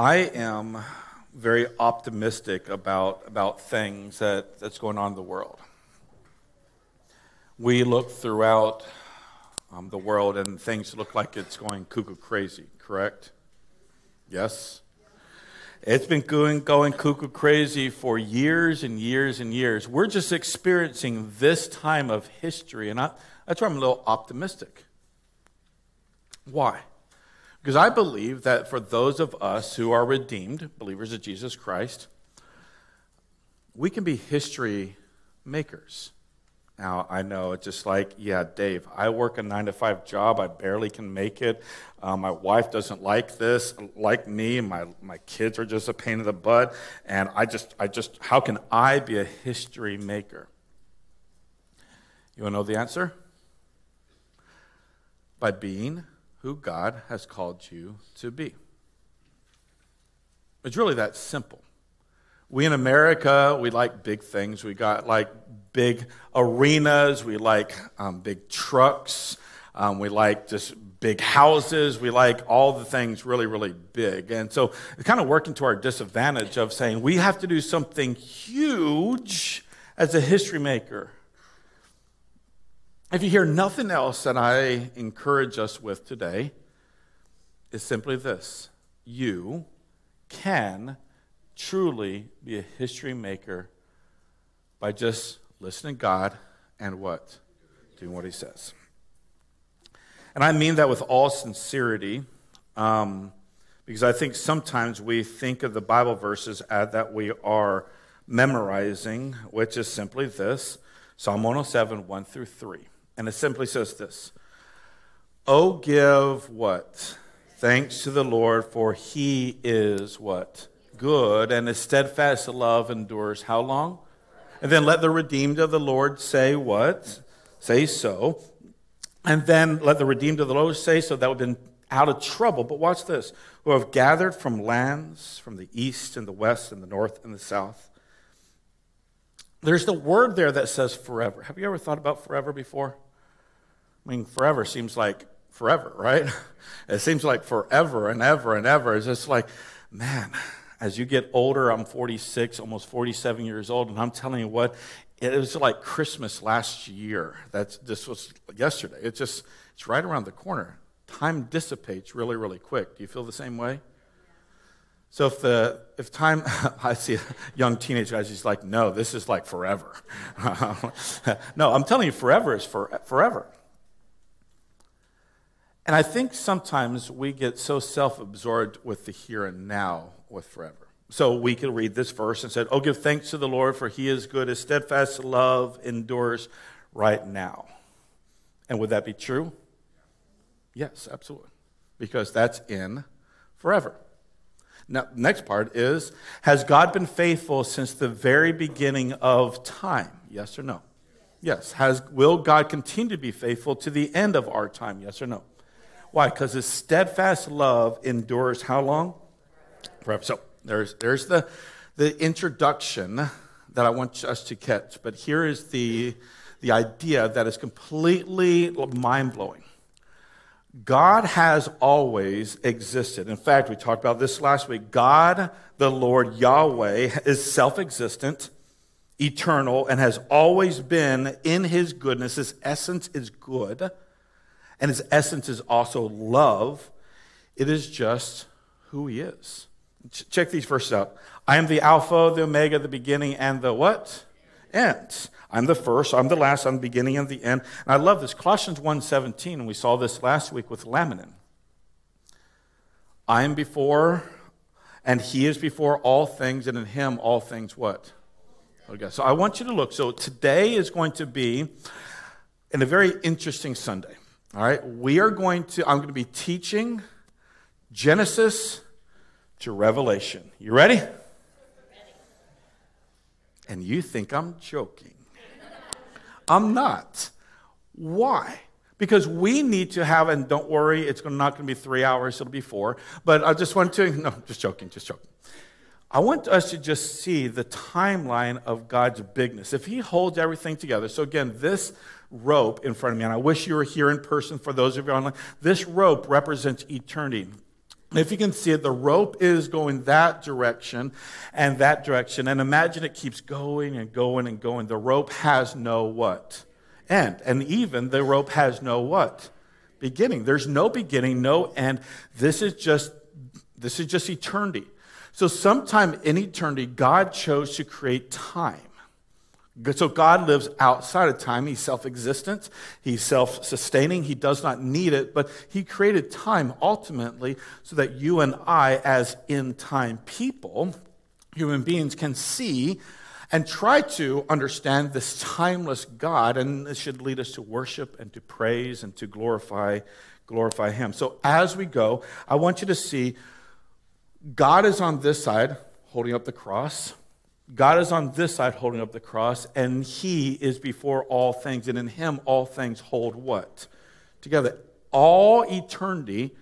I am very optimistic about, about things that, that's going on in the world. We look throughout um, the world and things look like it's going cuckoo crazy, correct? Yes? It's been going, going cuckoo crazy for years and years and years. We're just experiencing this time of history, and I, that's why I'm a little optimistic. Why? Because I believe that for those of us who are redeemed, believers of Jesus Christ, we can be history makers. Now, I know it's just like, yeah, Dave, I work a nine to five job. I barely can make it. Um, my wife doesn't like this, like me. My, my kids are just a pain in the butt. And I just, I just, how can I be a history maker? You want to know the answer? By being who God has called you to be. It's really that simple. We in America, we like big things. We got like big arenas. We like um, big trucks. Um, we like just big houses. We like all the things really, really big. And so it's kind of working to our disadvantage of saying we have to do something huge as a history maker. If you hear nothing else that I encourage us with today, is simply this you can truly be a history maker by just listening to God and what? Doing what He says. And I mean that with all sincerity, um, because I think sometimes we think of the Bible verses that we are memorizing, which is simply this Psalm 107, 1 through 3. And it simply says this Oh, give what? Thanks to the Lord, for he is what? Good, and his steadfast love endures how long? And then let the redeemed of the Lord say what? Say so. And then let the redeemed of the Lord say so that would have been out of trouble. But watch this who have gathered from lands, from the east and the west and the north and the south. There's the word there that says forever. Have you ever thought about forever before? I mean, forever seems like forever, right? It seems like forever and ever and ever. It's just like, man, as you get older, I'm 46, almost 47 years old, and I'm telling you what, it was like Christmas last year. That's this was yesterday. It's just it's right around the corner. Time dissipates really, really quick. Do you feel the same way? So if the if time I see young teenage guys, he's like, no, this is like forever. no, I'm telling you, forever is for, forever. And I think sometimes we get so self absorbed with the here and now with forever. So we could read this verse and said, Oh, give thanks to the Lord, for he is good. His steadfast love endures right now. And would that be true? Yes, absolutely. Because that's in forever. Now, next part is Has God been faithful since the very beginning of time? Yes or no? Yes. Has, will God continue to be faithful to the end of our time? Yes or no? Why? Because his steadfast love endures how long? Forever. So there's, there's the, the introduction that I want us to catch. But here is the, the idea that is completely mind blowing. God has always existed. In fact, we talked about this last week. God, the Lord Yahweh, is self existent, eternal, and has always been in his goodness. His essence is good and his essence is also love. It is just who he is. Check these verses out. I am the Alpha, the Omega, the beginning, and the what? End. I'm the first, I'm the last, I'm the beginning and the end. And I love this. Colossians 1.17, and we saw this last week with Laminin. I am before, and he is before all things, and in him all things what? Oh, okay, so I want you to look. So today is going to be in a very interesting Sunday. All right, we are going to, I'm going to be teaching Genesis to Revelation. You ready? And you think I'm joking. I'm not. Why? Because we need to have, and don't worry, it's not going to be three hours, it'll be four. But I just want to, no, just joking, just joking. I want us to just see the timeline of God's bigness. If He holds everything together, so again, this rope in front of me, and I wish you were here in person for those of you online. This rope represents eternity. If you can see it, the rope is going that direction and that direction. And imagine it keeps going and going and going. The rope has no what? End. And even the rope has no what? Beginning. There's no beginning, no end. This is just this is just eternity. So sometime in eternity, God chose to create time. So God lives outside of time. He's self existent, He's self sustaining, He does not need it, but He created time ultimately so that you and I, as in time people, human beings, can see and try to understand this timeless God, and this should lead us to worship and to praise and to glorify, glorify Him. So as we go, I want you to see God is on this side holding up the cross. God is on this side holding up the cross, and He is before all things, and in Him all things hold what? Together. All eternity,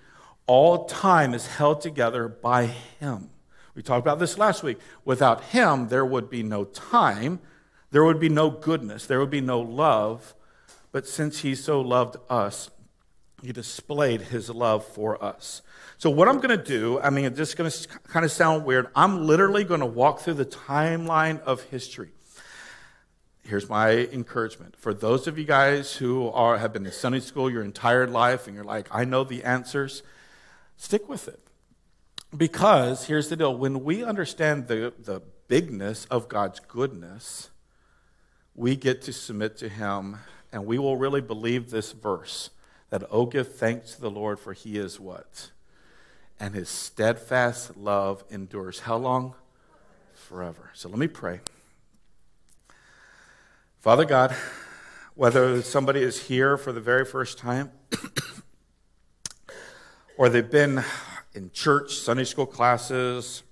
all time is held together by Him. We talked about this last week. Without Him, there would be no time, there would be no goodness, there would be no love. But since He so loved us, He displayed His love for us. So, what I'm going to do, I mean, it's just going to kind of sound weird. I'm literally going to walk through the timeline of history. Here's my encouragement. For those of you guys who are, have been in Sunday school your entire life and you're like, I know the answers, stick with it. Because here's the deal when we understand the, the bigness of God's goodness, we get to submit to Him and we will really believe this verse that, oh, give thanks to the Lord, for He is what? and his steadfast love endures how long? Forever. So let me pray. Father God, whether somebody is here for the very first time or they've been in church, Sunday school classes,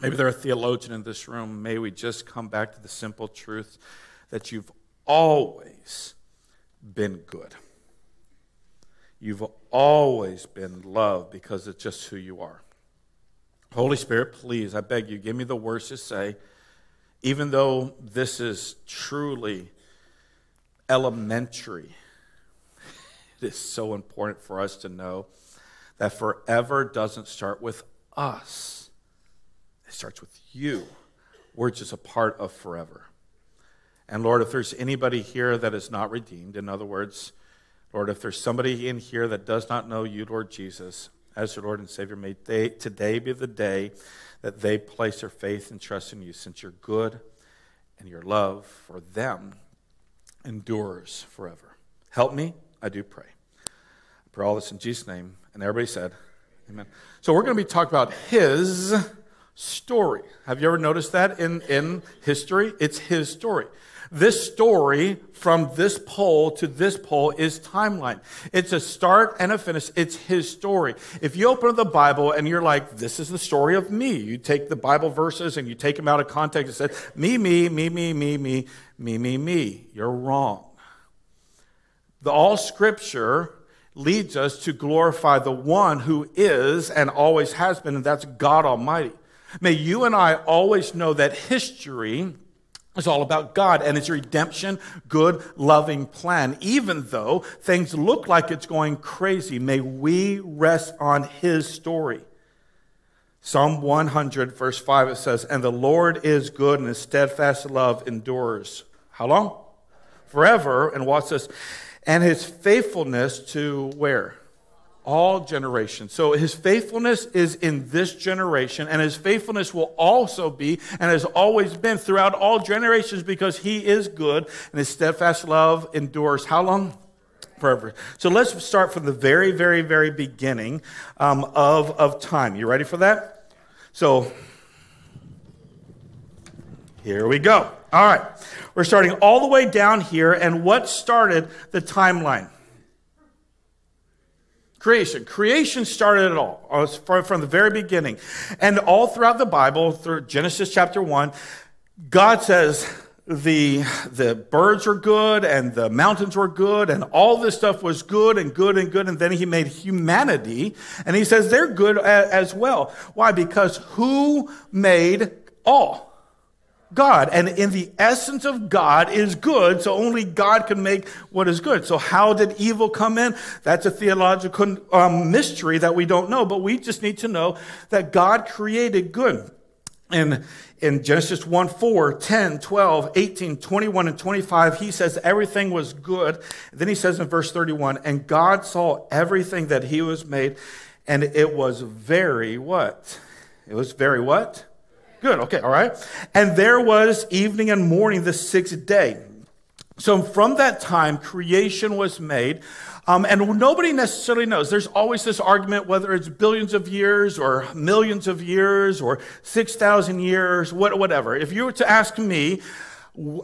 maybe they're a theologian in this room, may we just come back to the simple truth that you've always been good. You've always been loved because it's just who you are. Holy Spirit, please, I beg you, give me the words to say, even though this is truly elementary. It is so important for us to know that forever doesn't start with us, it starts with you. We're just a part of forever. And Lord, if there's anybody here that is not redeemed, in other words, Lord, if there's somebody in here that does not know you, Lord Jesus, as your Lord and Savior, may they, today be the day that they place their faith and trust in you, since you're good and your love for them endures forever. Help me, I do pray. I pray all this in Jesus' name. And everybody said, Amen. So we're going to be talking about his story. Have you ever noticed that in, in history? It's his story. This story from this pole to this pole is timeline. It's a start and a finish. It's his story. If you open the Bible and you're like, this is the story of me, you take the Bible verses and you take them out of context and say, me, me, me, me, me, me, me, me, me. You're wrong. The all scripture leads us to glorify the one who is and always has been, and that's God Almighty. May you and I always know that history is all about God and His redemption, good, loving plan. Even though things look like it's going crazy, may we rest on His story. Psalm 100, verse 5, it says, And the Lord is good and His steadfast love endures. How long? Forever. And watch this. And His faithfulness to where? All generations. So his faithfulness is in this generation, and his faithfulness will also be and has always been throughout all generations because he is good and his steadfast love endures how long? Forever. So let's start from the very, very, very beginning um, of, of time. You ready for that? So here we go. All right. We're starting all the way down here, and what started the timeline? Creation. Creation started it all uh, from the very beginning. And all throughout the Bible, through Genesis chapter 1, God says the, the birds are good and the mountains were good and all this stuff was good and good and good. And then he made humanity and he says they're good as well. Why? Because who made all? God. And in the essence of God is good, so only God can make what is good. So how did evil come in? That's a theological um, mystery that we don't know, but we just need to know that God created good. And in Genesis 1 4, 10, 12, 18, 21, and 25, he says everything was good. Then he says in verse 31, and God saw everything that he was made, and it was very what? It was very what? Good, okay, all right. And there was evening and morning the sixth day. So from that time, creation was made. Um, and nobody necessarily knows. There's always this argument whether it's billions of years or millions of years or 6,000 years, what, whatever. If you were to ask me,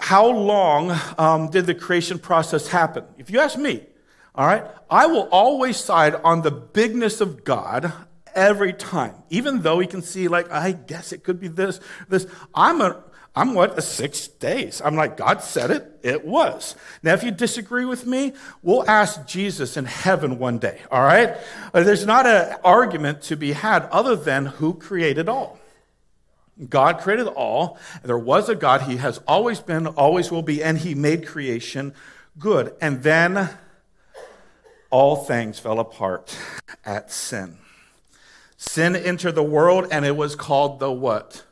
how long um, did the creation process happen? If you ask me, all right, I will always side on the bigness of God every time. Even though he can see, like, I guess it could be this, this. I'm a, I'm what, a six days. I'm like, God said it, it was. Now, if you disagree with me, we'll ask Jesus in heaven one day, all right? There's not an argument to be had other than who created all. God created all. There was a God. He has always been, always will be, and He made creation good. And then all things fell apart at sin. Sin entered the world, and it was called the what?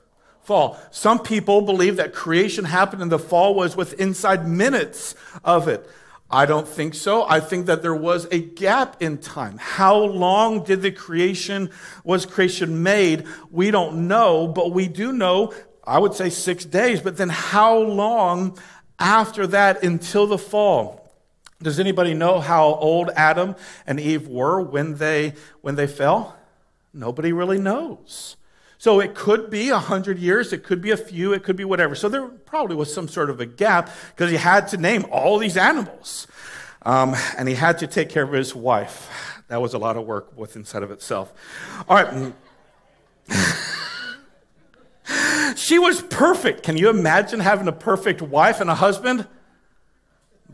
Fall. Some people believe that creation happened and the fall was with inside minutes of it. I don't think so. I think that there was a gap in time. How long did the creation was creation made? We don't know, but we do know, I would say 6 days, but then how long after that until the fall? Does anybody know how old Adam and Eve were when they when they fell? Nobody really knows. So it could be a hundred years, it could be a few, it could be whatever. So there probably was some sort of a gap because he had to name all these animals. Um, and he had to take care of his wife. That was a lot of work with inside of itself. All right. she was perfect. Can you imagine having a perfect wife and a husband?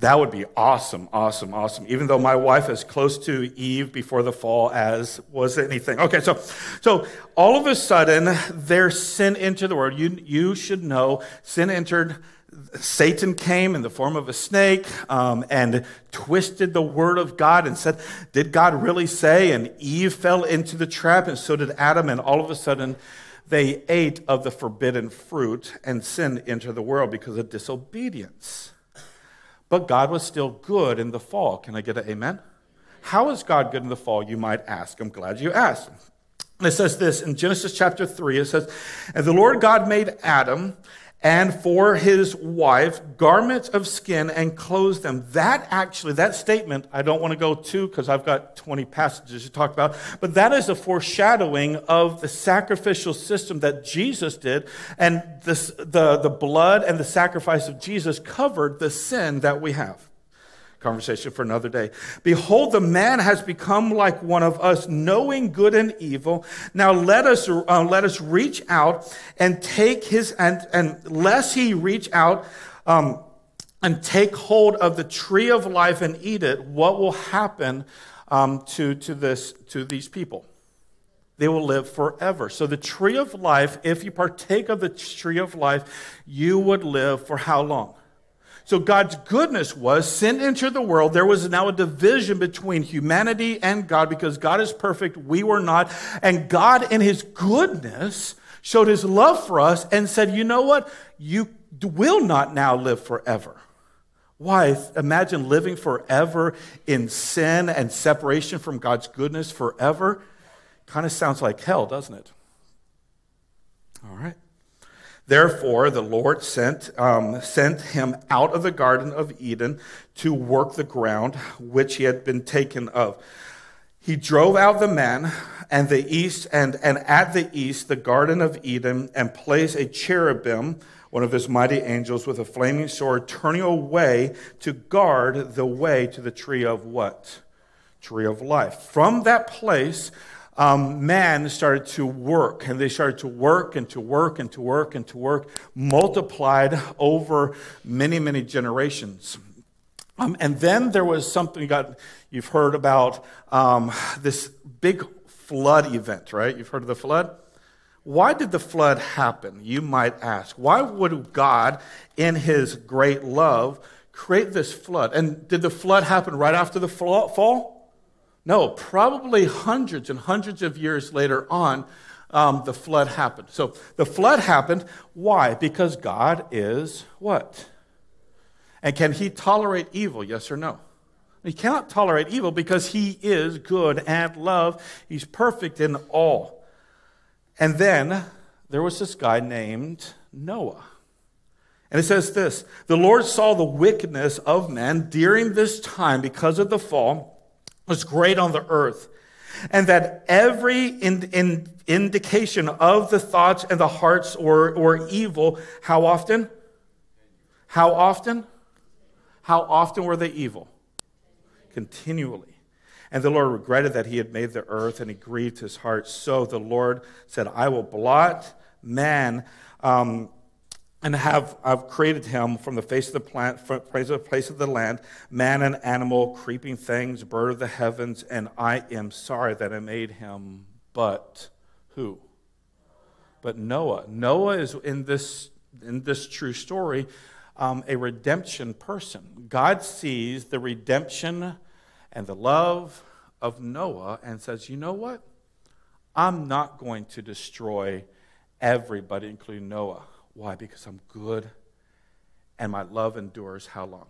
That would be awesome, awesome, awesome. Even though my wife is close to Eve before the fall as was anything. Okay, so so all of a sudden there's sin into the world. You you should know sin entered. Satan came in the form of a snake um, and twisted the word of God and said, "Did God really say?" And Eve fell into the trap, and so did Adam. And all of a sudden, they ate of the forbidden fruit, and sin entered the world because of disobedience. But God was still good in the fall. Can I get an amen? How is God good in the fall, you might ask? I'm glad you asked. It says this in Genesis chapter 3 it says, And the Lord God made Adam and for his wife garments of skin and clothed them. That actually, that statement, I don't want to go to because I've got 20 passages to talk about, but that is a foreshadowing of the sacrificial system that Jesus did. And this, the, the blood and the sacrifice of Jesus covered the sin that we have conversation for another day. Behold, the man has become like one of us, knowing good and evil. Now let us uh, let us reach out and take his and and lest he reach out. Um, and take hold of the tree of life and eat it, what will happen um, to, to, this, to these people? They will live forever. So, the tree of life, if you partake of the tree of life, you would live for how long? So God's goodness was sin entered the world. There was now a division between humanity and God because God is perfect, we were not. And God, in his goodness, showed his love for us and said, You know what? You will not now live forever. Why? Imagine living forever in sin and separation from God's goodness forever. Kind of sounds like hell, doesn't it? All right. Therefore, the Lord sent, um, sent him out of the Garden of Eden to work the ground which he had been taken of. He drove out the man and the east, and, and at the east, the Garden of Eden, and placed a cherubim, one of his mighty angels, with a flaming sword, turning away to guard the way to the tree of what? Tree of life. From that place, um, man started to work, and they started to work and to work and to work and to work, multiplied over many, many generations. Um, and then there was something you got, you've heard about um, this big flood event, right? You've heard of the flood? Why did the flood happen? You might ask. Why would God, in his great love, create this flood? And did the flood happen right after the fall? No, probably hundreds and hundreds of years later on, um, the flood happened. So the flood happened. Why? Because God is what? And can he tolerate evil? Yes or no? He cannot tolerate evil because he is good and love. He's perfect in all. And then there was this guy named Noah. And it says this The Lord saw the wickedness of men during this time because of the fall was great on the earth, and that every in, in, indication of the thoughts and the hearts or, evil, how often? How often? How often were they evil? Continually. And the Lord regretted that he had made the earth, and he grieved his heart. So the Lord said, I will blot man. Um, and have I've created him from the face of the plant, from the face of the land, man and animal, creeping things, bird of the heavens, and I am sorry that I made him. But who? But Noah. Noah is in this in this true story um, a redemption person. God sees the redemption and the love of Noah and says, you know what? I'm not going to destroy everybody, including Noah. Why? Because I'm good and my love endures how long?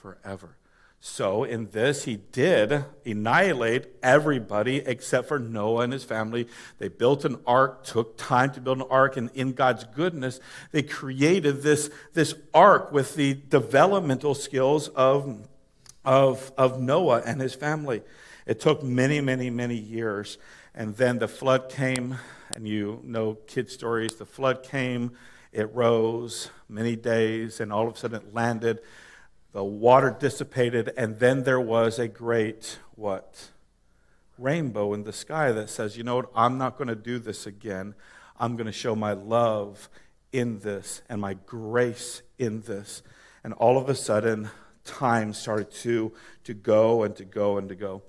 Forever. So, in this, he did annihilate everybody except for Noah and his family. They built an ark, took time to build an ark, and in God's goodness, they created this, this ark with the developmental skills of of, of Noah and his family. It took many, many, many years. And then the flood came, and you know kid stories. The flood came, it rose many days, and all of a sudden it landed. The water dissipated, and then there was a great, what? Rainbow in the sky that says, you know what? I'm not going to do this again. I'm going to show my love in this and my grace in this. And all of a sudden, time started to, to go and to go and to go.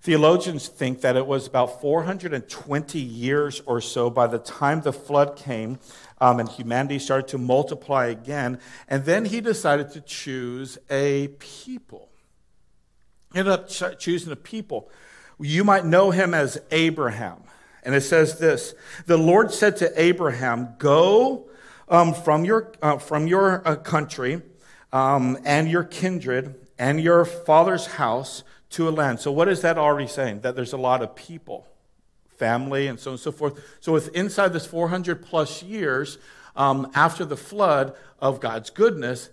Theologians think that it was about 420 years or so by the time the flood came um, and humanity started to multiply again. And then he decided to choose a people. He ended up ch- choosing a people. You might know him as Abraham. And it says this The Lord said to Abraham, Go um, from your, uh, from your uh, country um, and your kindred and your father's house to a land. So, what is that already saying? That there's a lot of people, family, and so on and so forth. So, with inside this 400 plus years um, after the flood of God's goodness,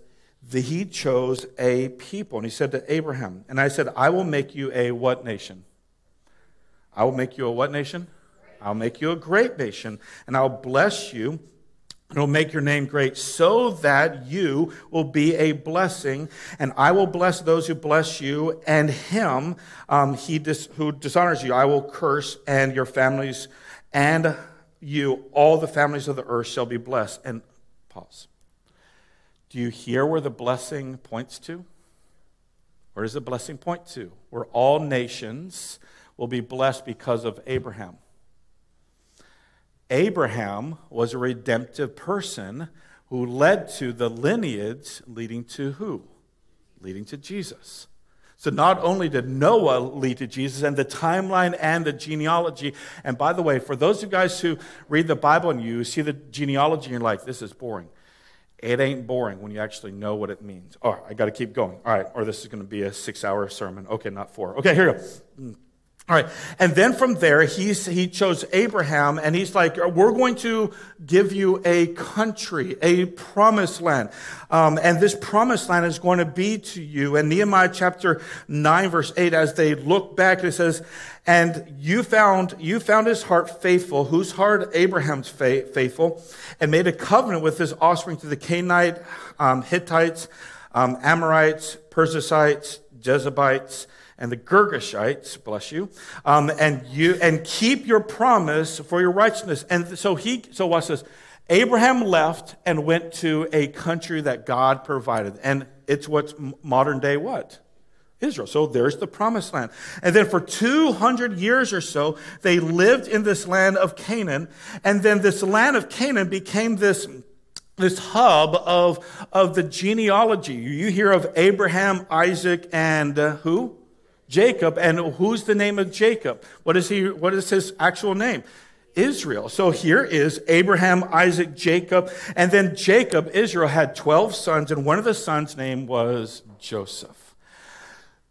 the, he chose a people. And he said to Abraham, And I said, I will make you a what nation? I will make you a what nation? I'll make you a great nation, and I'll bless you will make your name great so that you will be a blessing. And I will bless those who bless you, and him um, he dis- who dishonors you, I will curse, and your families and you, all the families of the earth shall be blessed. And pause. Do you hear where the blessing points to? Where does the blessing point to? Where all nations will be blessed because of Abraham. Abraham was a redemptive person who led to the lineage leading to who? Leading to Jesus. So not only did Noah lead to Jesus and the timeline and the genealogy, and by the way, for those of you guys who read the Bible and you see the genealogy and you're like, this is boring. It ain't boring when you actually know what it means. Oh, I got to keep going. All right, or this is going to be a six hour sermon. Okay, not four. Okay, here we go. Mm. All right. And then from there, he's, he chose Abraham and he's like, we're going to give you a country, a promised land. Um, and this promised land is going to be to you. And Nehemiah chapter 9, verse 8, as they look back, it says, and you found, you found his heart faithful, whose heart Abraham's faithful, and made a covenant with his offspring to the Canaanite, um, Hittites, um, Amorites, Perizzites, Jebusites, and the Girgashites, bless you, um, and you and keep your promise for your righteousness. And so he, so watch this. Abraham left and went to a country that God provided, and it's what's modern day what Israel. So there's the promised land. And then for 200 years or so, they lived in this land of Canaan. And then this land of Canaan became this, this hub of, of the genealogy. You hear of Abraham, Isaac, and uh, who? Jacob. And who's the name of Jacob? What is he, what is his actual name? Israel. So here is Abraham, Isaac, Jacob, and then Jacob, Israel had 12 sons, and one of the sons' name was Joseph.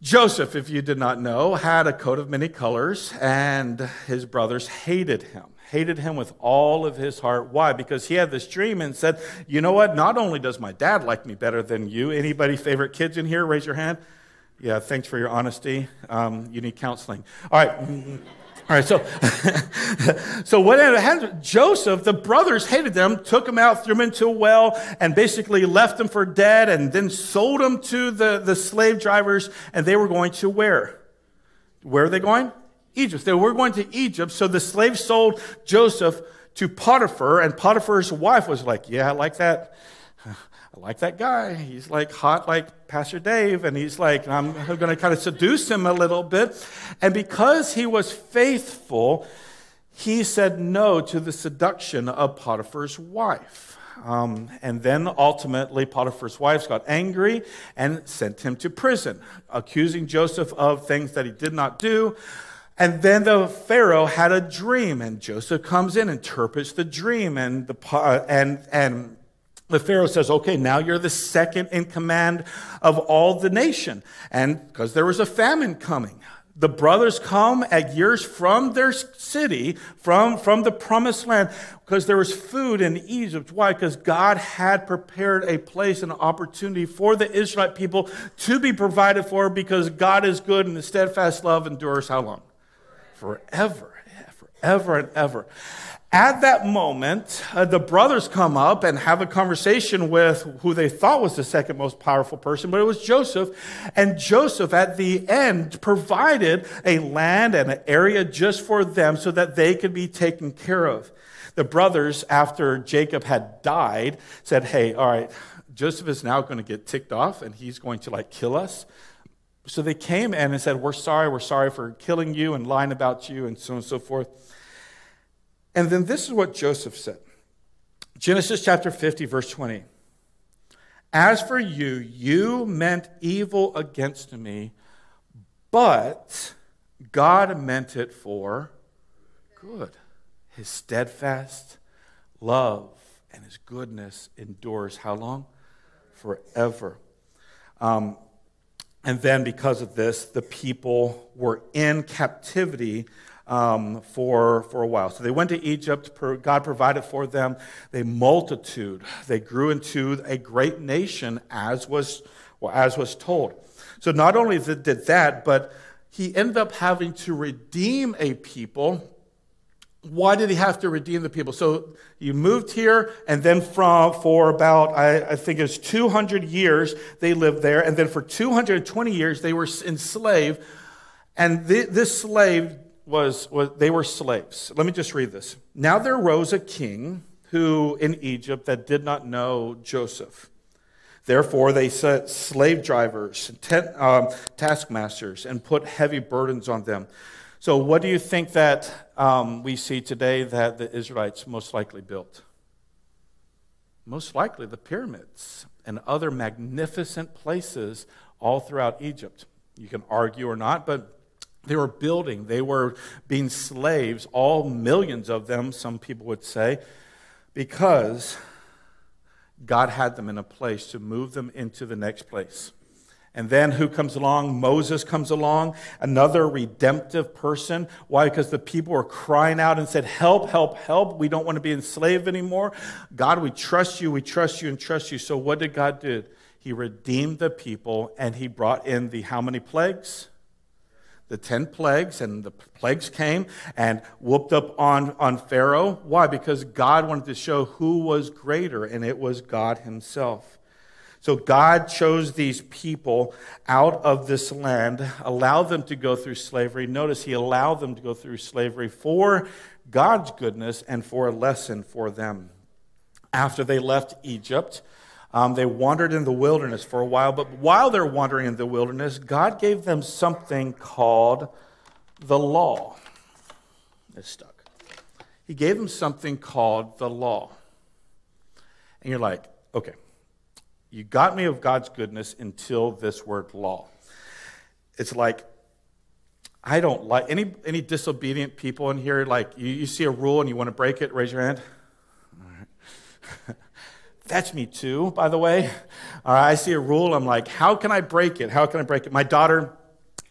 Joseph, if you did not know, had a coat of many colors, and his brothers hated him. Hated him with all of his heart. Why? Because he had this dream and said, You know what? Not only does my dad like me better than you, anybody favorite kids in here? Raise your hand. Yeah, thanks for your honesty. Um, you need counseling. All right. All right, so, so what happened, Joseph, the brothers hated them, took him out, threw him into a well, and basically left him for dead, and then sold him to the, the slave drivers, and they were going to where? Where are they going? Egypt. They were going to Egypt, so the slaves sold Joseph to Potiphar, and Potiphar's wife was like, yeah, I like that. I like that guy. He's like hot like Pastor Dave, and he's like, I'm going to kind of seduce him a little bit. And because he was faithful, he said no to the seduction of Potiphar's wife. Um, and then ultimately, Potiphar's wife got angry and sent him to prison, accusing Joseph of things that he did not do. And then the Pharaoh had a dream, and Joseph comes in, interprets the dream, and the and and the Pharaoh says, okay, now you're the second in command of all the nation. And because there was a famine coming, the brothers come at years from their city, from, from the promised land, because there was food in Egypt. Why? Because God had prepared a place and opportunity for the Israelite people to be provided for because God is good and the steadfast love endures how long? Forever. Yeah, forever and ever. At that moment, uh, the brothers come up and have a conversation with who they thought was the second most powerful person, but it was Joseph. And Joseph, at the end, provided a land and an area just for them so that they could be taken care of. The brothers, after Jacob had died, said, Hey, all right, Joseph is now going to get ticked off and he's going to like kill us. So they came in and said, We're sorry, we're sorry for killing you and lying about you and so on and so forth. And then this is what Joseph said Genesis chapter 50, verse 20. As for you, you meant evil against me, but God meant it for good. His steadfast love and his goodness endures how long? Forever. Um, and then, because of this, the people were in captivity um, for, for a while. So they went to Egypt. God provided for them a multitude. They grew into a great nation, as was, well, as was told. So not only did that, but he ended up having to redeem a people. Why did he have to redeem the people? So you moved here, and then from for about I, I think it was 200 years they lived there, and then for 220 years they were enslaved. And th- this slave was, was they were slaves. Let me just read this. Now there rose a king who in Egypt that did not know Joseph. Therefore, they set slave drivers, tent, um, taskmasters, and put heavy burdens on them. So, what do you think that um, we see today that the Israelites most likely built? Most likely the pyramids and other magnificent places all throughout Egypt. You can argue or not, but they were building, they were being slaves, all millions of them, some people would say, because God had them in a place to move them into the next place. And then who comes along? Moses comes along, another redemptive person. Why? Because the people were crying out and said, Help, help, help. We don't want to be enslaved anymore. God, we trust you, we trust you, and trust you. So what did God do? He redeemed the people and he brought in the how many plagues? The 10 plagues, and the plagues came and whooped up on, on Pharaoh. Why? Because God wanted to show who was greater, and it was God Himself. So God chose these people out of this land, allowed them to go through slavery. Notice He allowed them to go through slavery for God's goodness and for a lesson for them. After they left Egypt, Um, they wandered in the wilderness for a while, but while they're wandering in the wilderness, God gave them something called the law. It's stuck. He gave them something called the law. And you're like, okay, you got me of God's goodness until this word law. It's like, I don't like any, any disobedient people in here. Like, you, you see a rule and you want to break it, raise your hand. That's me too, by the way. I see a rule, I'm like, how can I break it? How can I break it? My daughter,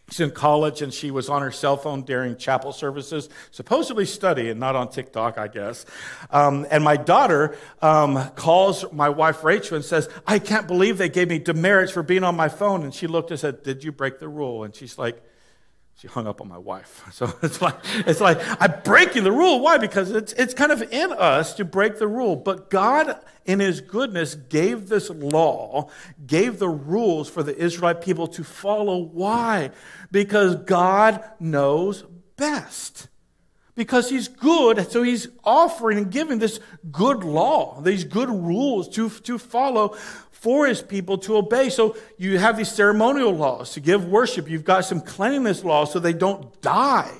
she's in college and she was on her cell phone during chapel services, supposedly studying, not on TikTok, I guess. Um, and my daughter um, calls my wife Rachel and says, I can't believe they gave me demerits for being on my phone. And she looked and said, Did you break the rule? And she's like, she hung up on my wife. So it's like, it's like I'm breaking the rule. Why? Because it's, it's kind of in us to break the rule. But God, in His goodness, gave this law, gave the rules for the Israelite people to follow. Why? Because God knows best. Because He's good, so He's offering and giving this good law, these good rules to, to follow for his people to obey. So you have these ceremonial laws to give worship. You've got some cleanliness laws so they don't die.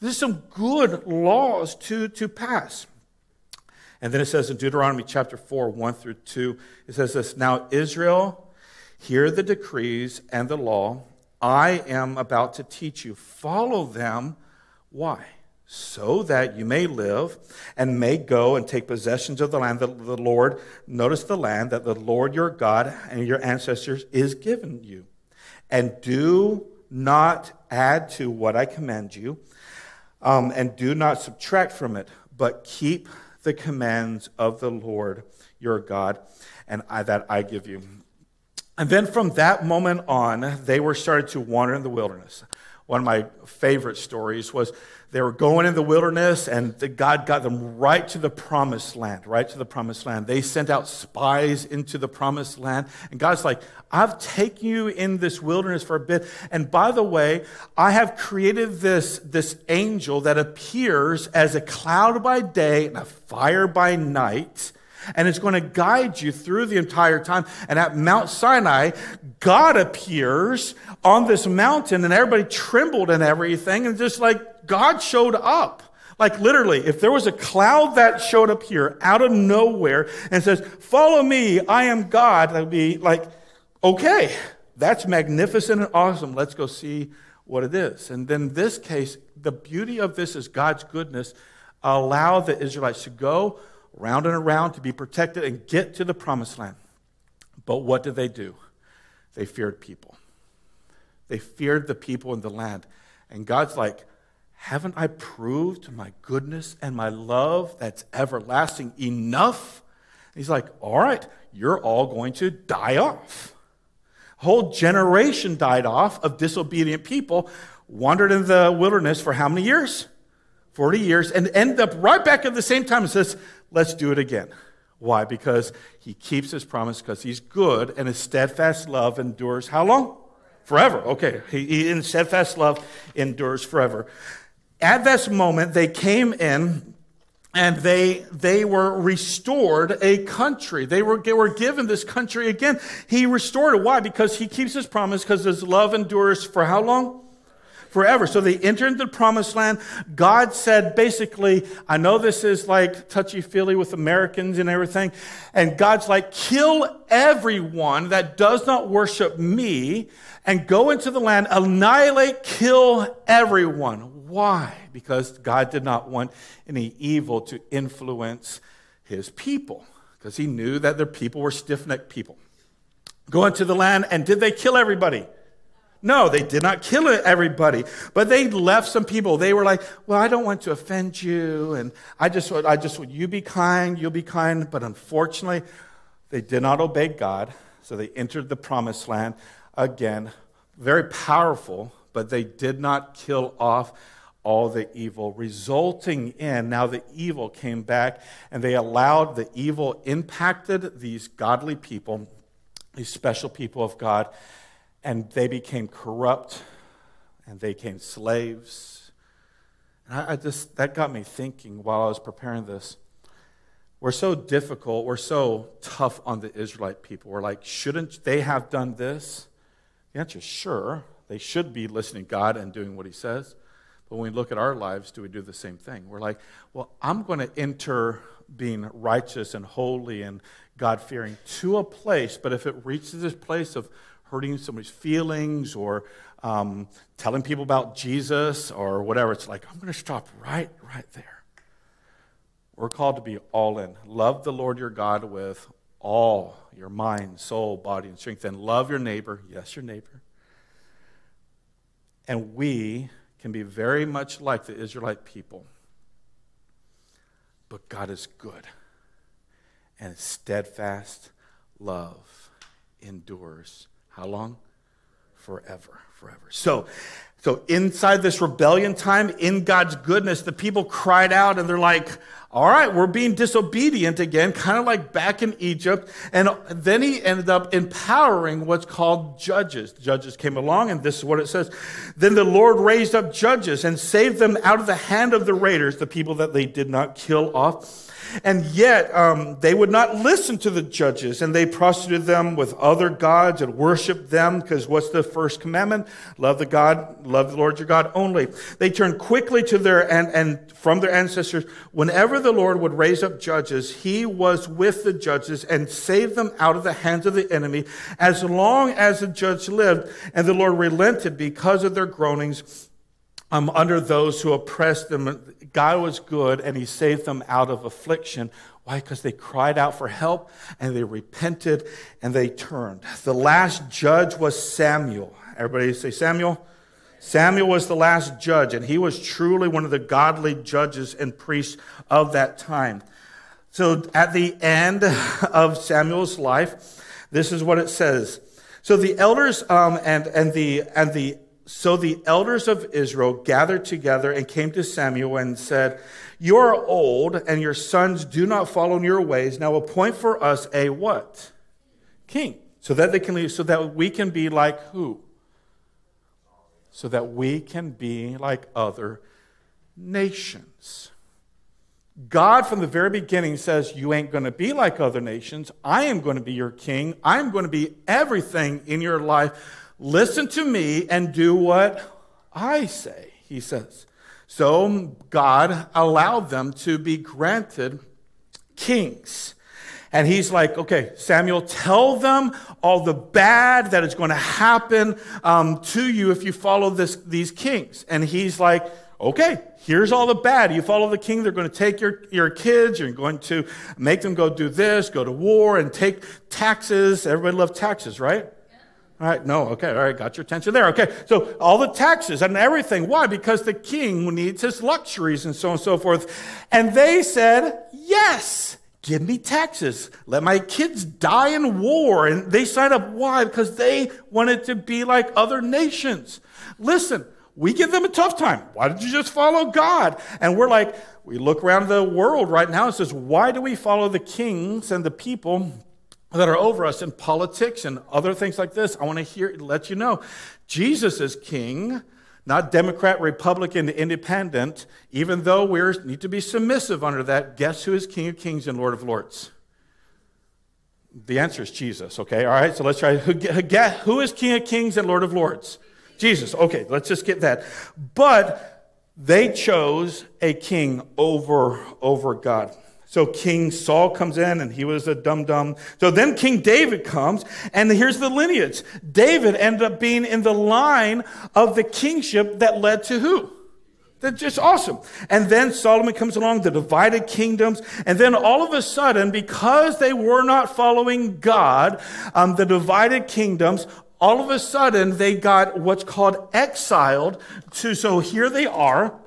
There's some good laws to, to pass. And then it says in Deuteronomy chapter 4, 1 through 2, it says this Now, Israel, hear the decrees and the law I am about to teach you. Follow them. Why? So that you may live and may go and take possessions of the land that the Lord, notice the land that the Lord your God and your ancestors is given you. And do not add to what I command you, um, and do not subtract from it, but keep the commands of the Lord your God and I, that I give you. And then from that moment on, they were started to wander in the wilderness. One of my favorite stories was they were going in the wilderness, and God got them right to the promised land, right to the promised land. They sent out spies into the promised land. And God's like, I've taken you in this wilderness for a bit. And by the way, I have created this, this angel that appears as a cloud by day and a fire by night and it's going to guide you through the entire time. And at Mount Sinai, God appears on this mountain, and everybody trembled and everything, and just like God showed up. Like literally, if there was a cloud that showed up here out of nowhere and says, Follow me, I am God, would be like, okay, that's magnificent and awesome. Let's go see what it is. And then this case, the beauty of this is God's goodness allow the Israelites to go round and around to be protected and get to the promised land. But what did they do? They feared people. They feared the people in the land. And God's like, haven't I proved my goodness and my love that's everlasting enough? he's like, all right, you're all going to die off. A whole generation died off of disobedient people, wandered in the wilderness for how many years? 40 years, and end up right back at the same time and says, let's do it again. Why? Because he keeps his promise because he's good and his steadfast love endures how long? Forever. Okay. He, he, in steadfast love endures forever. At this moment, they came in and they, they were restored a country. They were, they were given this country again. He restored it. Why? Because he keeps his promise because his love endures for how long? forever. So they entered the promised land. God said, basically, I know this is like touchy feely with Americans and everything. And God's like, kill everyone that does not worship me and go into the land, annihilate, kill everyone. Why? Because God did not want any evil to influence his people, because he knew that their people were stiff necked people. Go into the land, and did they kill everybody? No, they did not kill everybody, but they left some people. They were like, "Well, I don't want to offend you, and I just, I just want you be kind, you'll be kind." But unfortunately, they did not obey God, so they entered the promised land again. Very powerful, but they did not kill off all the evil, resulting in now the evil came back, and they allowed the evil impacted these godly people, these special people of God and they became corrupt and they became slaves. And I, I, just, that got me thinking while I was preparing this. we're so difficult, we're so tough on the Israelite people. We're like, shouldn't they have done this? The answer is sure. They should be listening to God and doing what He says. But when we look at our lives, do we do the same thing? We're like, well, I'm going to enter being righteous and holy and God fearing to a place, but if it reaches this place of hurting somebody's feelings or um, telling people about Jesus or whatever, it's like, I'm going to stop right, right there. We're called to be all in. Love the Lord your God with all your mind, soul, body, and strength. And love your neighbor. Yes, your neighbor. And we can be very much like the Israelite people. But God is good. And steadfast love endures. How long? Forever, forever. So, so inside this rebellion time, in God's goodness, the people cried out and they're like, all right, we're being disobedient again, kind of like back in Egypt. And then he ended up empowering what's called judges. The judges came along, and this is what it says. Then the Lord raised up judges and saved them out of the hand of the raiders, the people that they did not kill off. And yet um, they would not listen to the judges, and they prostituted them with other gods and worshiped them. Because what's the first commandment? Love the God, love the Lord your God only. They turned quickly to their and, and from their ancestors. Whenever the Lord would raise up judges, He was with the judges and saved them out of the hands of the enemy, as long as the judge lived. And the Lord relented because of their groanings um, under those who oppressed them. God was good and he saved them out of affliction. Why? Because they cried out for help and they repented and they turned. The last judge was Samuel. Everybody say Samuel? Samuel was the last judge, and he was truly one of the godly judges and priests of that time. So at the end of Samuel's life, this is what it says. So the elders um, and, and, the, and the so the elders of Israel gathered together and came to Samuel and said, You are old, and your sons do not follow in your ways. Now appoint for us a what? King. So that they can leave, so that we can be like who? So that we can be like other nations. God, from the very beginning, says, You ain't going to be like other nations. I am going to be your king. I'm going to be everything in your life Listen to me and do what I say, he says. So God allowed them to be granted kings. And he's like, okay, Samuel, tell them all the bad that is going to happen um, to you if you follow this, these kings. And he's like, okay, here's all the bad. You follow the king, they're going to take your, your kids, you're going to make them go do this, go to war, and take taxes. Everybody loves taxes, right? All right, no, okay, all right, got your attention there. Okay, so all the taxes and everything. Why? Because the king needs his luxuries and so on and so forth. And they said, yes, give me taxes. Let my kids die in war. And they signed up. Why? Because they wanted to be like other nations. Listen, we give them a tough time. Why did you just follow God? And we're like, we look around the world right now and says, why do we follow the kings and the people that are over us in politics and other things like this, I want to hear let you know Jesus is king, not Democrat, Republican, Independent. Even though we need to be submissive under that, guess who is King of Kings and Lord of Lords? The answer is Jesus. Okay, all right. So let's try. Who is King of Kings and Lord of Lords? Jesus. Okay, let's just get that. But they chose a king over over God. So King Saul comes in and he was a dum dum. So then King David comes and here's the lineage. David ended up being in the line of the kingship that led to who? That's just awesome. And then Solomon comes along, the divided kingdoms. And then all of a sudden, because they were not following God, um, the divided kingdoms, all of a sudden they got what's called exiled to, so here they are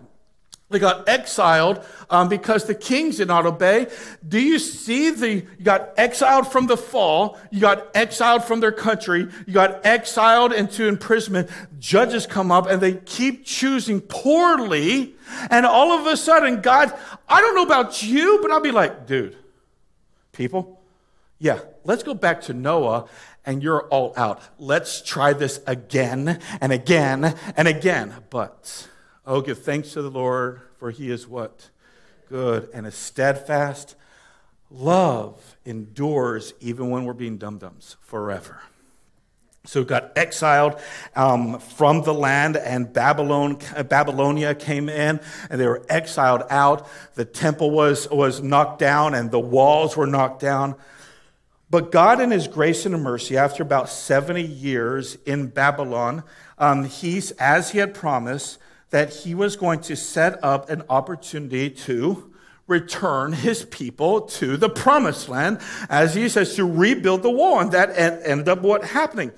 they got exiled um, because the kings did not obey. Do you see the, you got exiled from the fall, you got exiled from their country, you got exiled into imprisonment. Judges come up and they keep choosing poorly. And all of a sudden, God, I don't know about you, but I'll be like, dude, people, yeah, let's go back to Noah and you're all out. Let's try this again and again and again. But, Oh, give thanks to the Lord, for he is what? Good. And a steadfast love endures even when we're being dum dums forever. So got exiled um, from the land, and Babylon, Babylonia came in, and they were exiled out. The temple was, was knocked down, and the walls were knocked down. But God, in His grace and mercy, after about 70 years in Babylon, um, he's, as He had promised, that He was going to set up an opportunity to return his people to the promised land, as he says, to rebuild the wall. And that ended up what happening.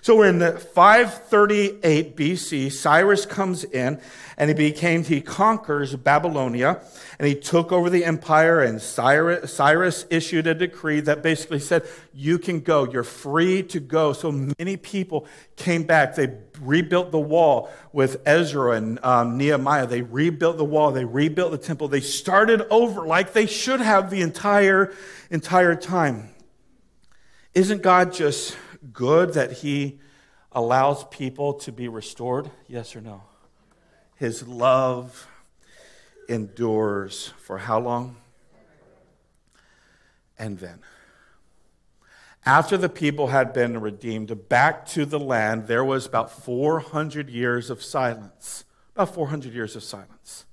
So in 538 BC. Cyrus comes in and he became, he conquers Babylonia and he took over the empire. And Cyrus, Cyrus issued a decree that basically said, You can go, you're free to go. So many people came back. They rebuilt the wall with Ezra and um, Nehemiah. They rebuilt the wall, they rebuilt the temple. They started over like they should have the entire, entire time. Isn't God just good that He allows people to be restored? Yes or no? His love endures for how long? And then, after the people had been redeemed back to the land, there was about 400 years of silence. About 400 years of silence.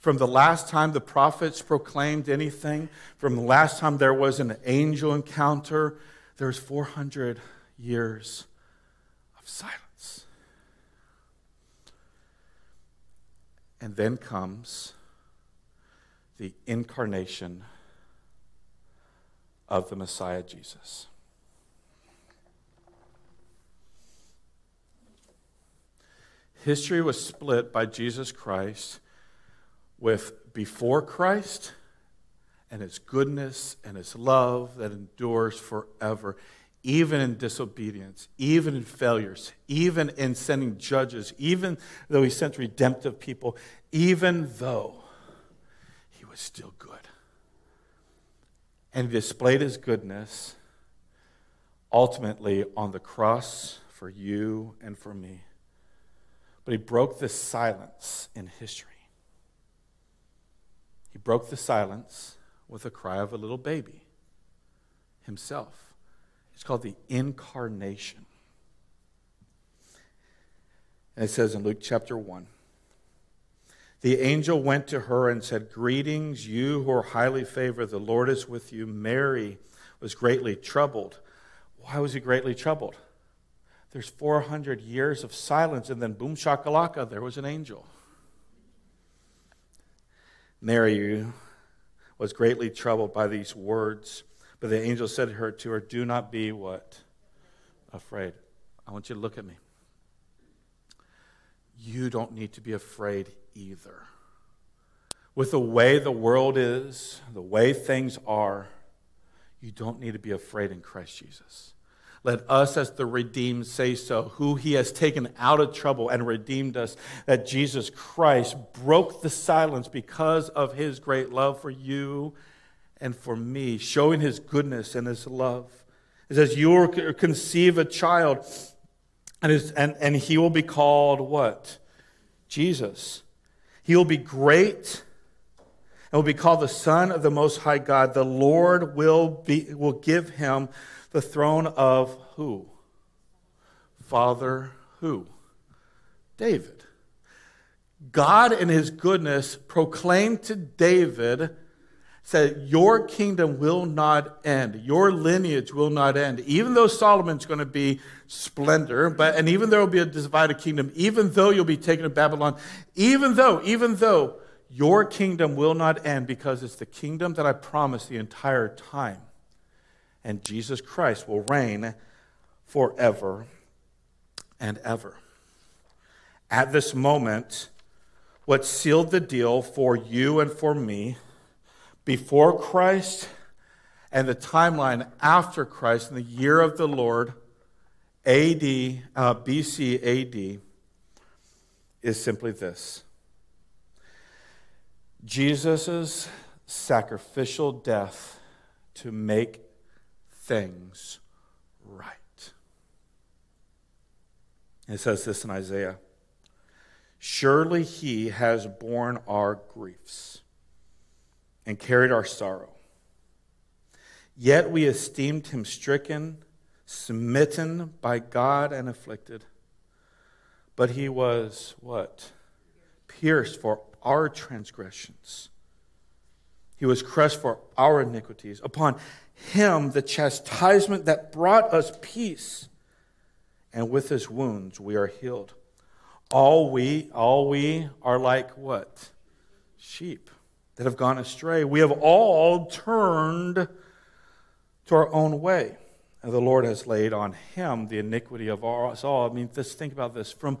From the last time the prophets proclaimed anything, from the last time there was an angel encounter, there's 400 years of silence. And then comes the incarnation of the Messiah Jesus. History was split by Jesus Christ with before Christ and his goodness and his love that endures forever, even in disobedience, even in failures, even in sending judges, even though he sent redemptive people, even though he was still good. And he displayed his goodness ultimately on the cross for you and for me. But he broke the silence in history. He broke the silence with a cry of a little baby himself. It's called the incarnation. And it says in Luke chapter 1 The angel went to her and said, Greetings, you who are highly favored, the Lord is with you. Mary was greatly troubled. Why was he greatly troubled? There's 400 years of silence, and then boom shakalaka, there was an angel. Mary was greatly troubled by these words. But the angel said to her, to her, Do not be what? Afraid. I want you to look at me. You don't need to be afraid either. With the way the world is, the way things are, you don't need to be afraid in Christ Jesus. Let us, as the redeemed, say so, who he has taken out of trouble and redeemed us, that Jesus Christ broke the silence because of his great love for you and for me, showing his goodness and his love. It says, You will conceive a child, and, and, and he will be called what? Jesus. He will be great and will be called the Son of the Most High God. The Lord will, be, will give him the throne of who? Father who? David. God, in his goodness, proclaimed to David, said, Your kingdom will not end. Your lineage will not end. Even though Solomon's going to be splendor, but, and even though will be a divided kingdom, even though you'll be taken to Babylon, even though, even though your kingdom will not end because it's the kingdom that I promised the entire time and Jesus Christ will reign forever and ever. At this moment, what sealed the deal for you and for me before Christ and the timeline after Christ in the year of the Lord, AD, uh, BC AD, is simply this. Jesus' sacrificial death to make things right. It says this in Isaiah. Surely he has borne our griefs and carried our sorrow. Yet we esteemed him stricken, smitten by God, and afflicted. But he was what? Pierced for our transgressions. He was crushed for our iniquities. Upon him, the chastisement that brought us peace, and with his wounds we are healed. All we, all we are like what? Sheep that have gone astray. We have all turned to our own way. And the Lord has laid on him the iniquity of us all. I mean, just think about this. From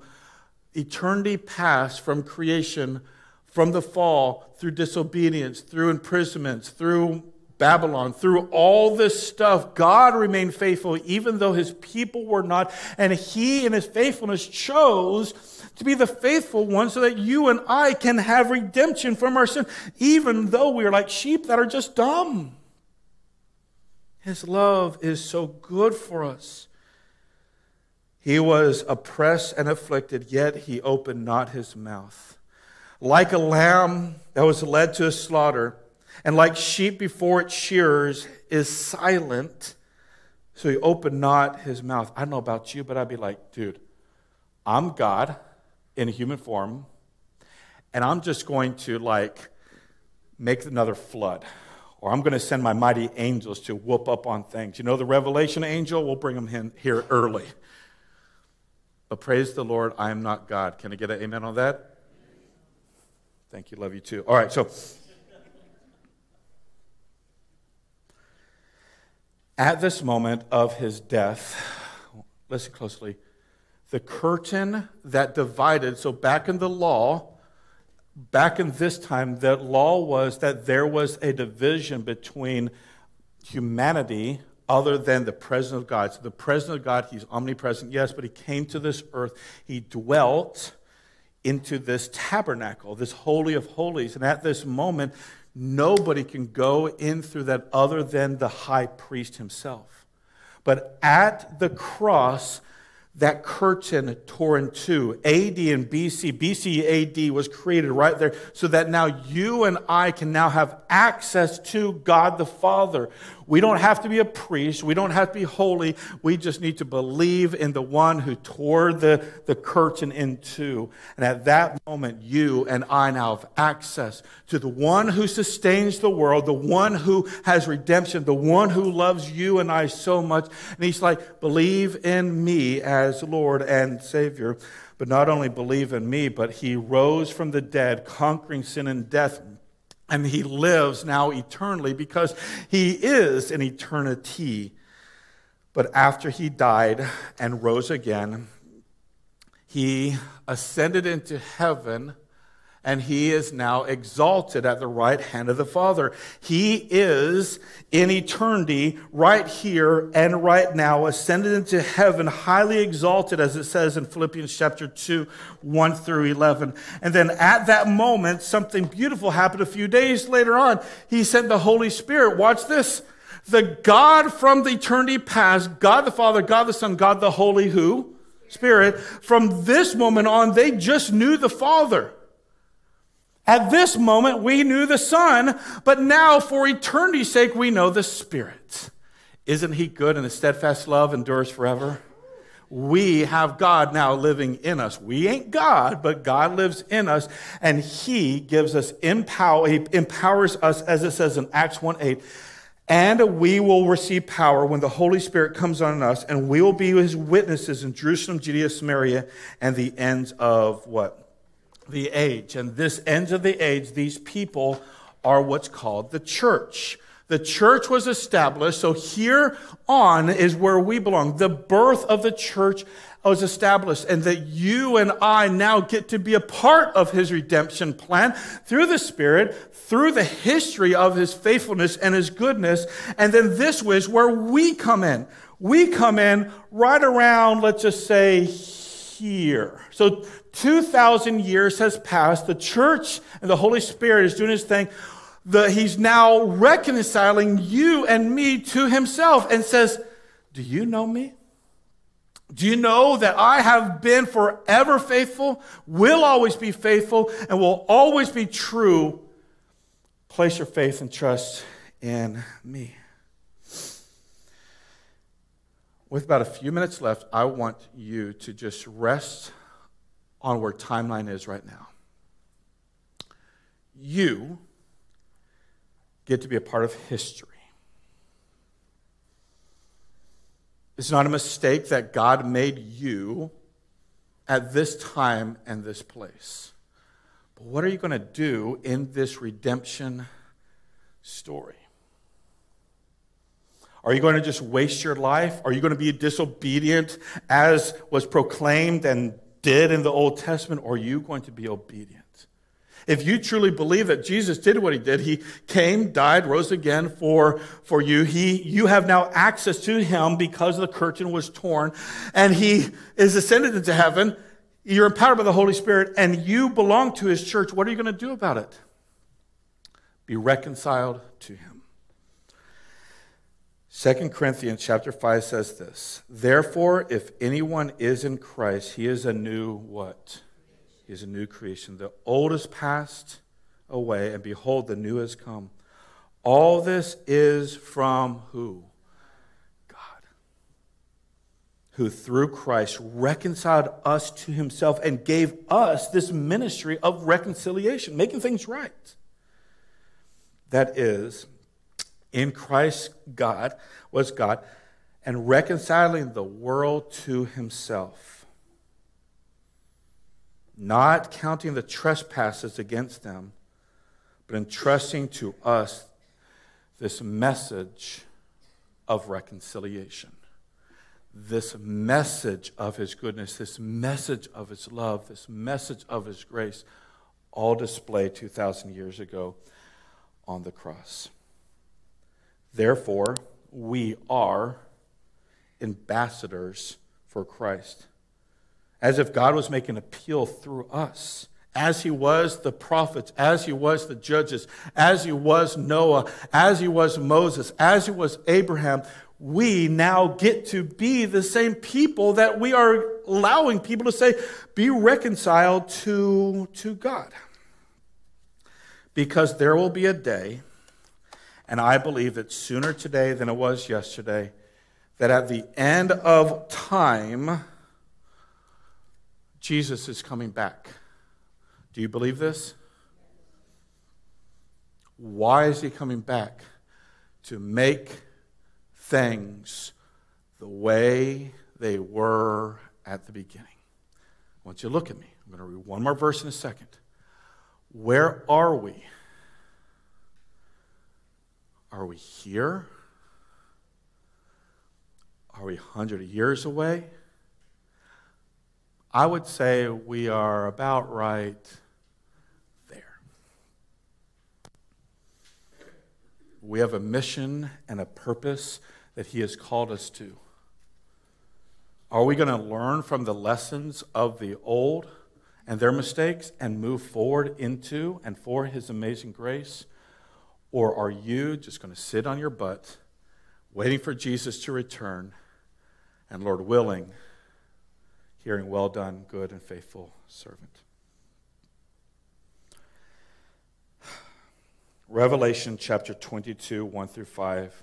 eternity past, from creation, from the fall, through disobedience, through imprisonments, through Babylon, through all this stuff, God remained faithful even though his people were not. And he, in his faithfulness, chose to be the faithful one so that you and I can have redemption from our sin, even though we are like sheep that are just dumb. His love is so good for us. He was oppressed and afflicted, yet he opened not his mouth. Like a lamb that was led to a slaughter, and like sheep before its shearers is silent, so he opened not his mouth. I don't know about you, but I'd be like, dude, I'm God in a human form, and I'm just going to like make another flood or I'm going to send my mighty angels to whoop up on things. You know, the revelation angel, we'll bring in here early. But praise the Lord, I am not God. Can I get an amen on that? Thank you. Love you too. All right, so at this moment of his death, listen closely, the curtain that divided, so back in the law, back in this time, the law was that there was a division between humanity other than the presence of God. So the presence of God, he's omnipresent, yes, but he came to this earth. He dwelt into this tabernacle, this holy of holies. And at this moment, nobody can go in through that other than the high priest himself. But at the cross, that curtain tore in two. AD and BC, BC AD was created right there so that now you and I can now have access to God the Father. We don't have to be a priest. We don't have to be holy. We just need to believe in the one who tore the, the curtain in two. And at that moment, you and I now have access to the one who sustains the world, the one who has redemption, the one who loves you and I so much. And he's like, believe in me as Lord and Savior. But not only believe in me, but he rose from the dead, conquering sin and death and he lives now eternally because he is an eternity. But after he died and rose again, he ascended into heaven and he is now exalted at the right hand of the Father. He is in eternity, right here and right now, ascended into heaven, highly exalted, as it says in Philippians chapter 2, 1 through 11. And then at that moment, something beautiful happened a few days later on. He sent the Holy Spirit. Watch this. The God from the eternity past, God the Father, God the Son, God the Holy who? Spirit. From this moment on, they just knew the Father. At this moment, we knew the Son, but now for eternity's sake, we know the Spirit. Isn't He good and His steadfast love endures forever? We have God now living in us. We ain't God, but God lives in us, and He gives us empower, He empowers us, as it says in Acts 1 8. And we will receive power when the Holy Spirit comes on us, and we will be his witnesses in Jerusalem, Judea, Samaria, and the ends of what? The age. And this ends of the age, these people are what's called the church. The church was established, so here on is where we belong. The birth of the church was established, and that you and I now get to be a part of his redemption plan through the Spirit, through the history of his faithfulness and his goodness. And then this is where we come in. We come in right around, let's just say, here. So 2,000 years has passed. The church and the Holy Spirit is doing his thing. The, he's now reconciling you and me to himself and says, Do you know me? Do you know that I have been forever faithful, will always be faithful, and will always be true? Place your faith and trust in me. with about a few minutes left, I want you to just rest on where timeline is right now. You get to be a part of history. It's not a mistake that God made you at this time and this place. But what are you going to do in this redemption story? Are you going to just waste your life? Are you going to be disobedient as was proclaimed and did in the Old Testament? Or are you going to be obedient? If you truly believe that Jesus did what he did, he came, died, rose again for, for you. He, you have now access to him because the curtain was torn and he is ascended into heaven. You're empowered by the Holy Spirit and you belong to his church. What are you going to do about it? Be reconciled to him. 2 Corinthians chapter 5 says this Therefore, if anyone is in Christ, he is a new what? He is a new creation. The old is passed away, and behold, the new has come. All this is from who? God. Who through Christ reconciled us to himself and gave us this ministry of reconciliation, making things right. That is, in Christ, God was God, and reconciling the world to himself, not counting the trespasses against them, but entrusting to us this message of reconciliation. This message of his goodness, this message of his love, this message of his grace, all displayed 2,000 years ago on the cross. Therefore, we are ambassadors for Christ. As if God was making appeal through us, as he was the prophets, as he was the judges, as he was Noah, as he was Moses, as he was Abraham, we now get to be the same people that we are allowing people to say, be reconciled to, to God. Because there will be a day and I believe that sooner today than it was yesterday, that at the end of time, Jesus is coming back. Do you believe this? Why is he coming back? To make things the way they were at the beginning. I want you to look at me. I'm going to read one more verse in a second. Where are we? Are we here? Are we 100 years away? I would say we are about right there. We have a mission and a purpose that He has called us to. Are we going to learn from the lessons of the old and their mistakes and move forward into and for His amazing grace? Or are you just going to sit on your butt, waiting for Jesus to return, and Lord willing, hearing, Well done, good and faithful servant? Revelation chapter 22, 1 through 5.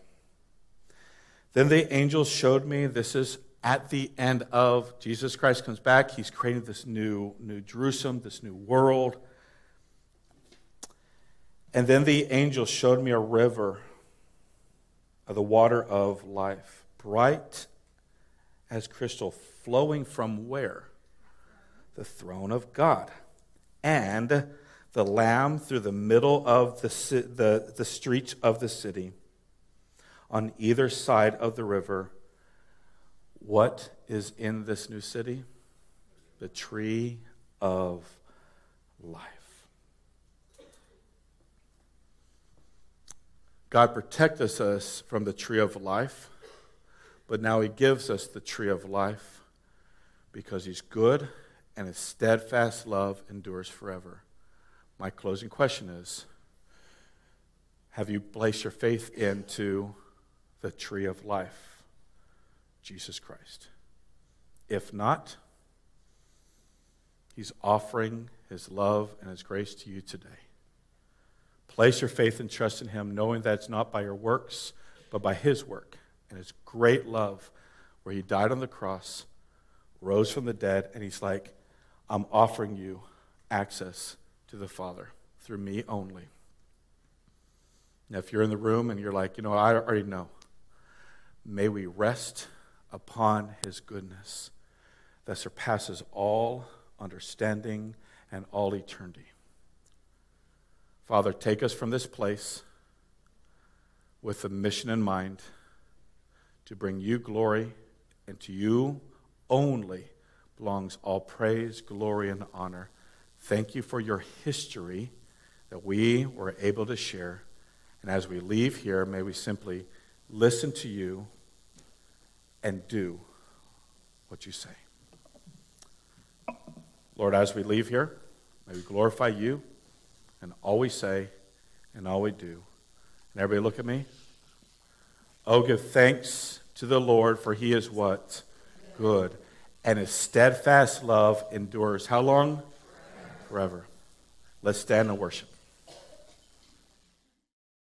Then the angels showed me, this is at the end of Jesus Christ comes back. He's creating this new, new Jerusalem, this new world. And then the angel showed me a river of the water of life, bright as crystal, flowing from where? The throne of God. And the Lamb through the middle of the, the, the streets of the city. On either side of the river, what is in this new city? The tree of life. God protected us from the tree of life, but now He gives us the tree of life because He's good and His steadfast love endures forever. My closing question is Have you placed your faith into the tree of life, Jesus Christ? If not, He's offering His love and His grace to you today. Place your faith and trust in Him, knowing that it's not by your works, but by His work and His great love, where he died on the cross, rose from the dead, and he's like, I'm offering you access to the Father through me only. Now, if you're in the room and you're like, you know, I already know, may we rest upon his goodness that surpasses all understanding and all eternity. Father, take us from this place with the mission in mind to bring you glory, and to you only belongs all praise, glory, and honor. Thank you for your history that we were able to share. And as we leave here, may we simply listen to you and do what you say. Lord, as we leave here, may we glorify you and all we say and all we do. And everybody look at me. Oh, give thanks to the Lord, for he is what? Good. And his steadfast love endures how long? Forever. Let's stand and worship.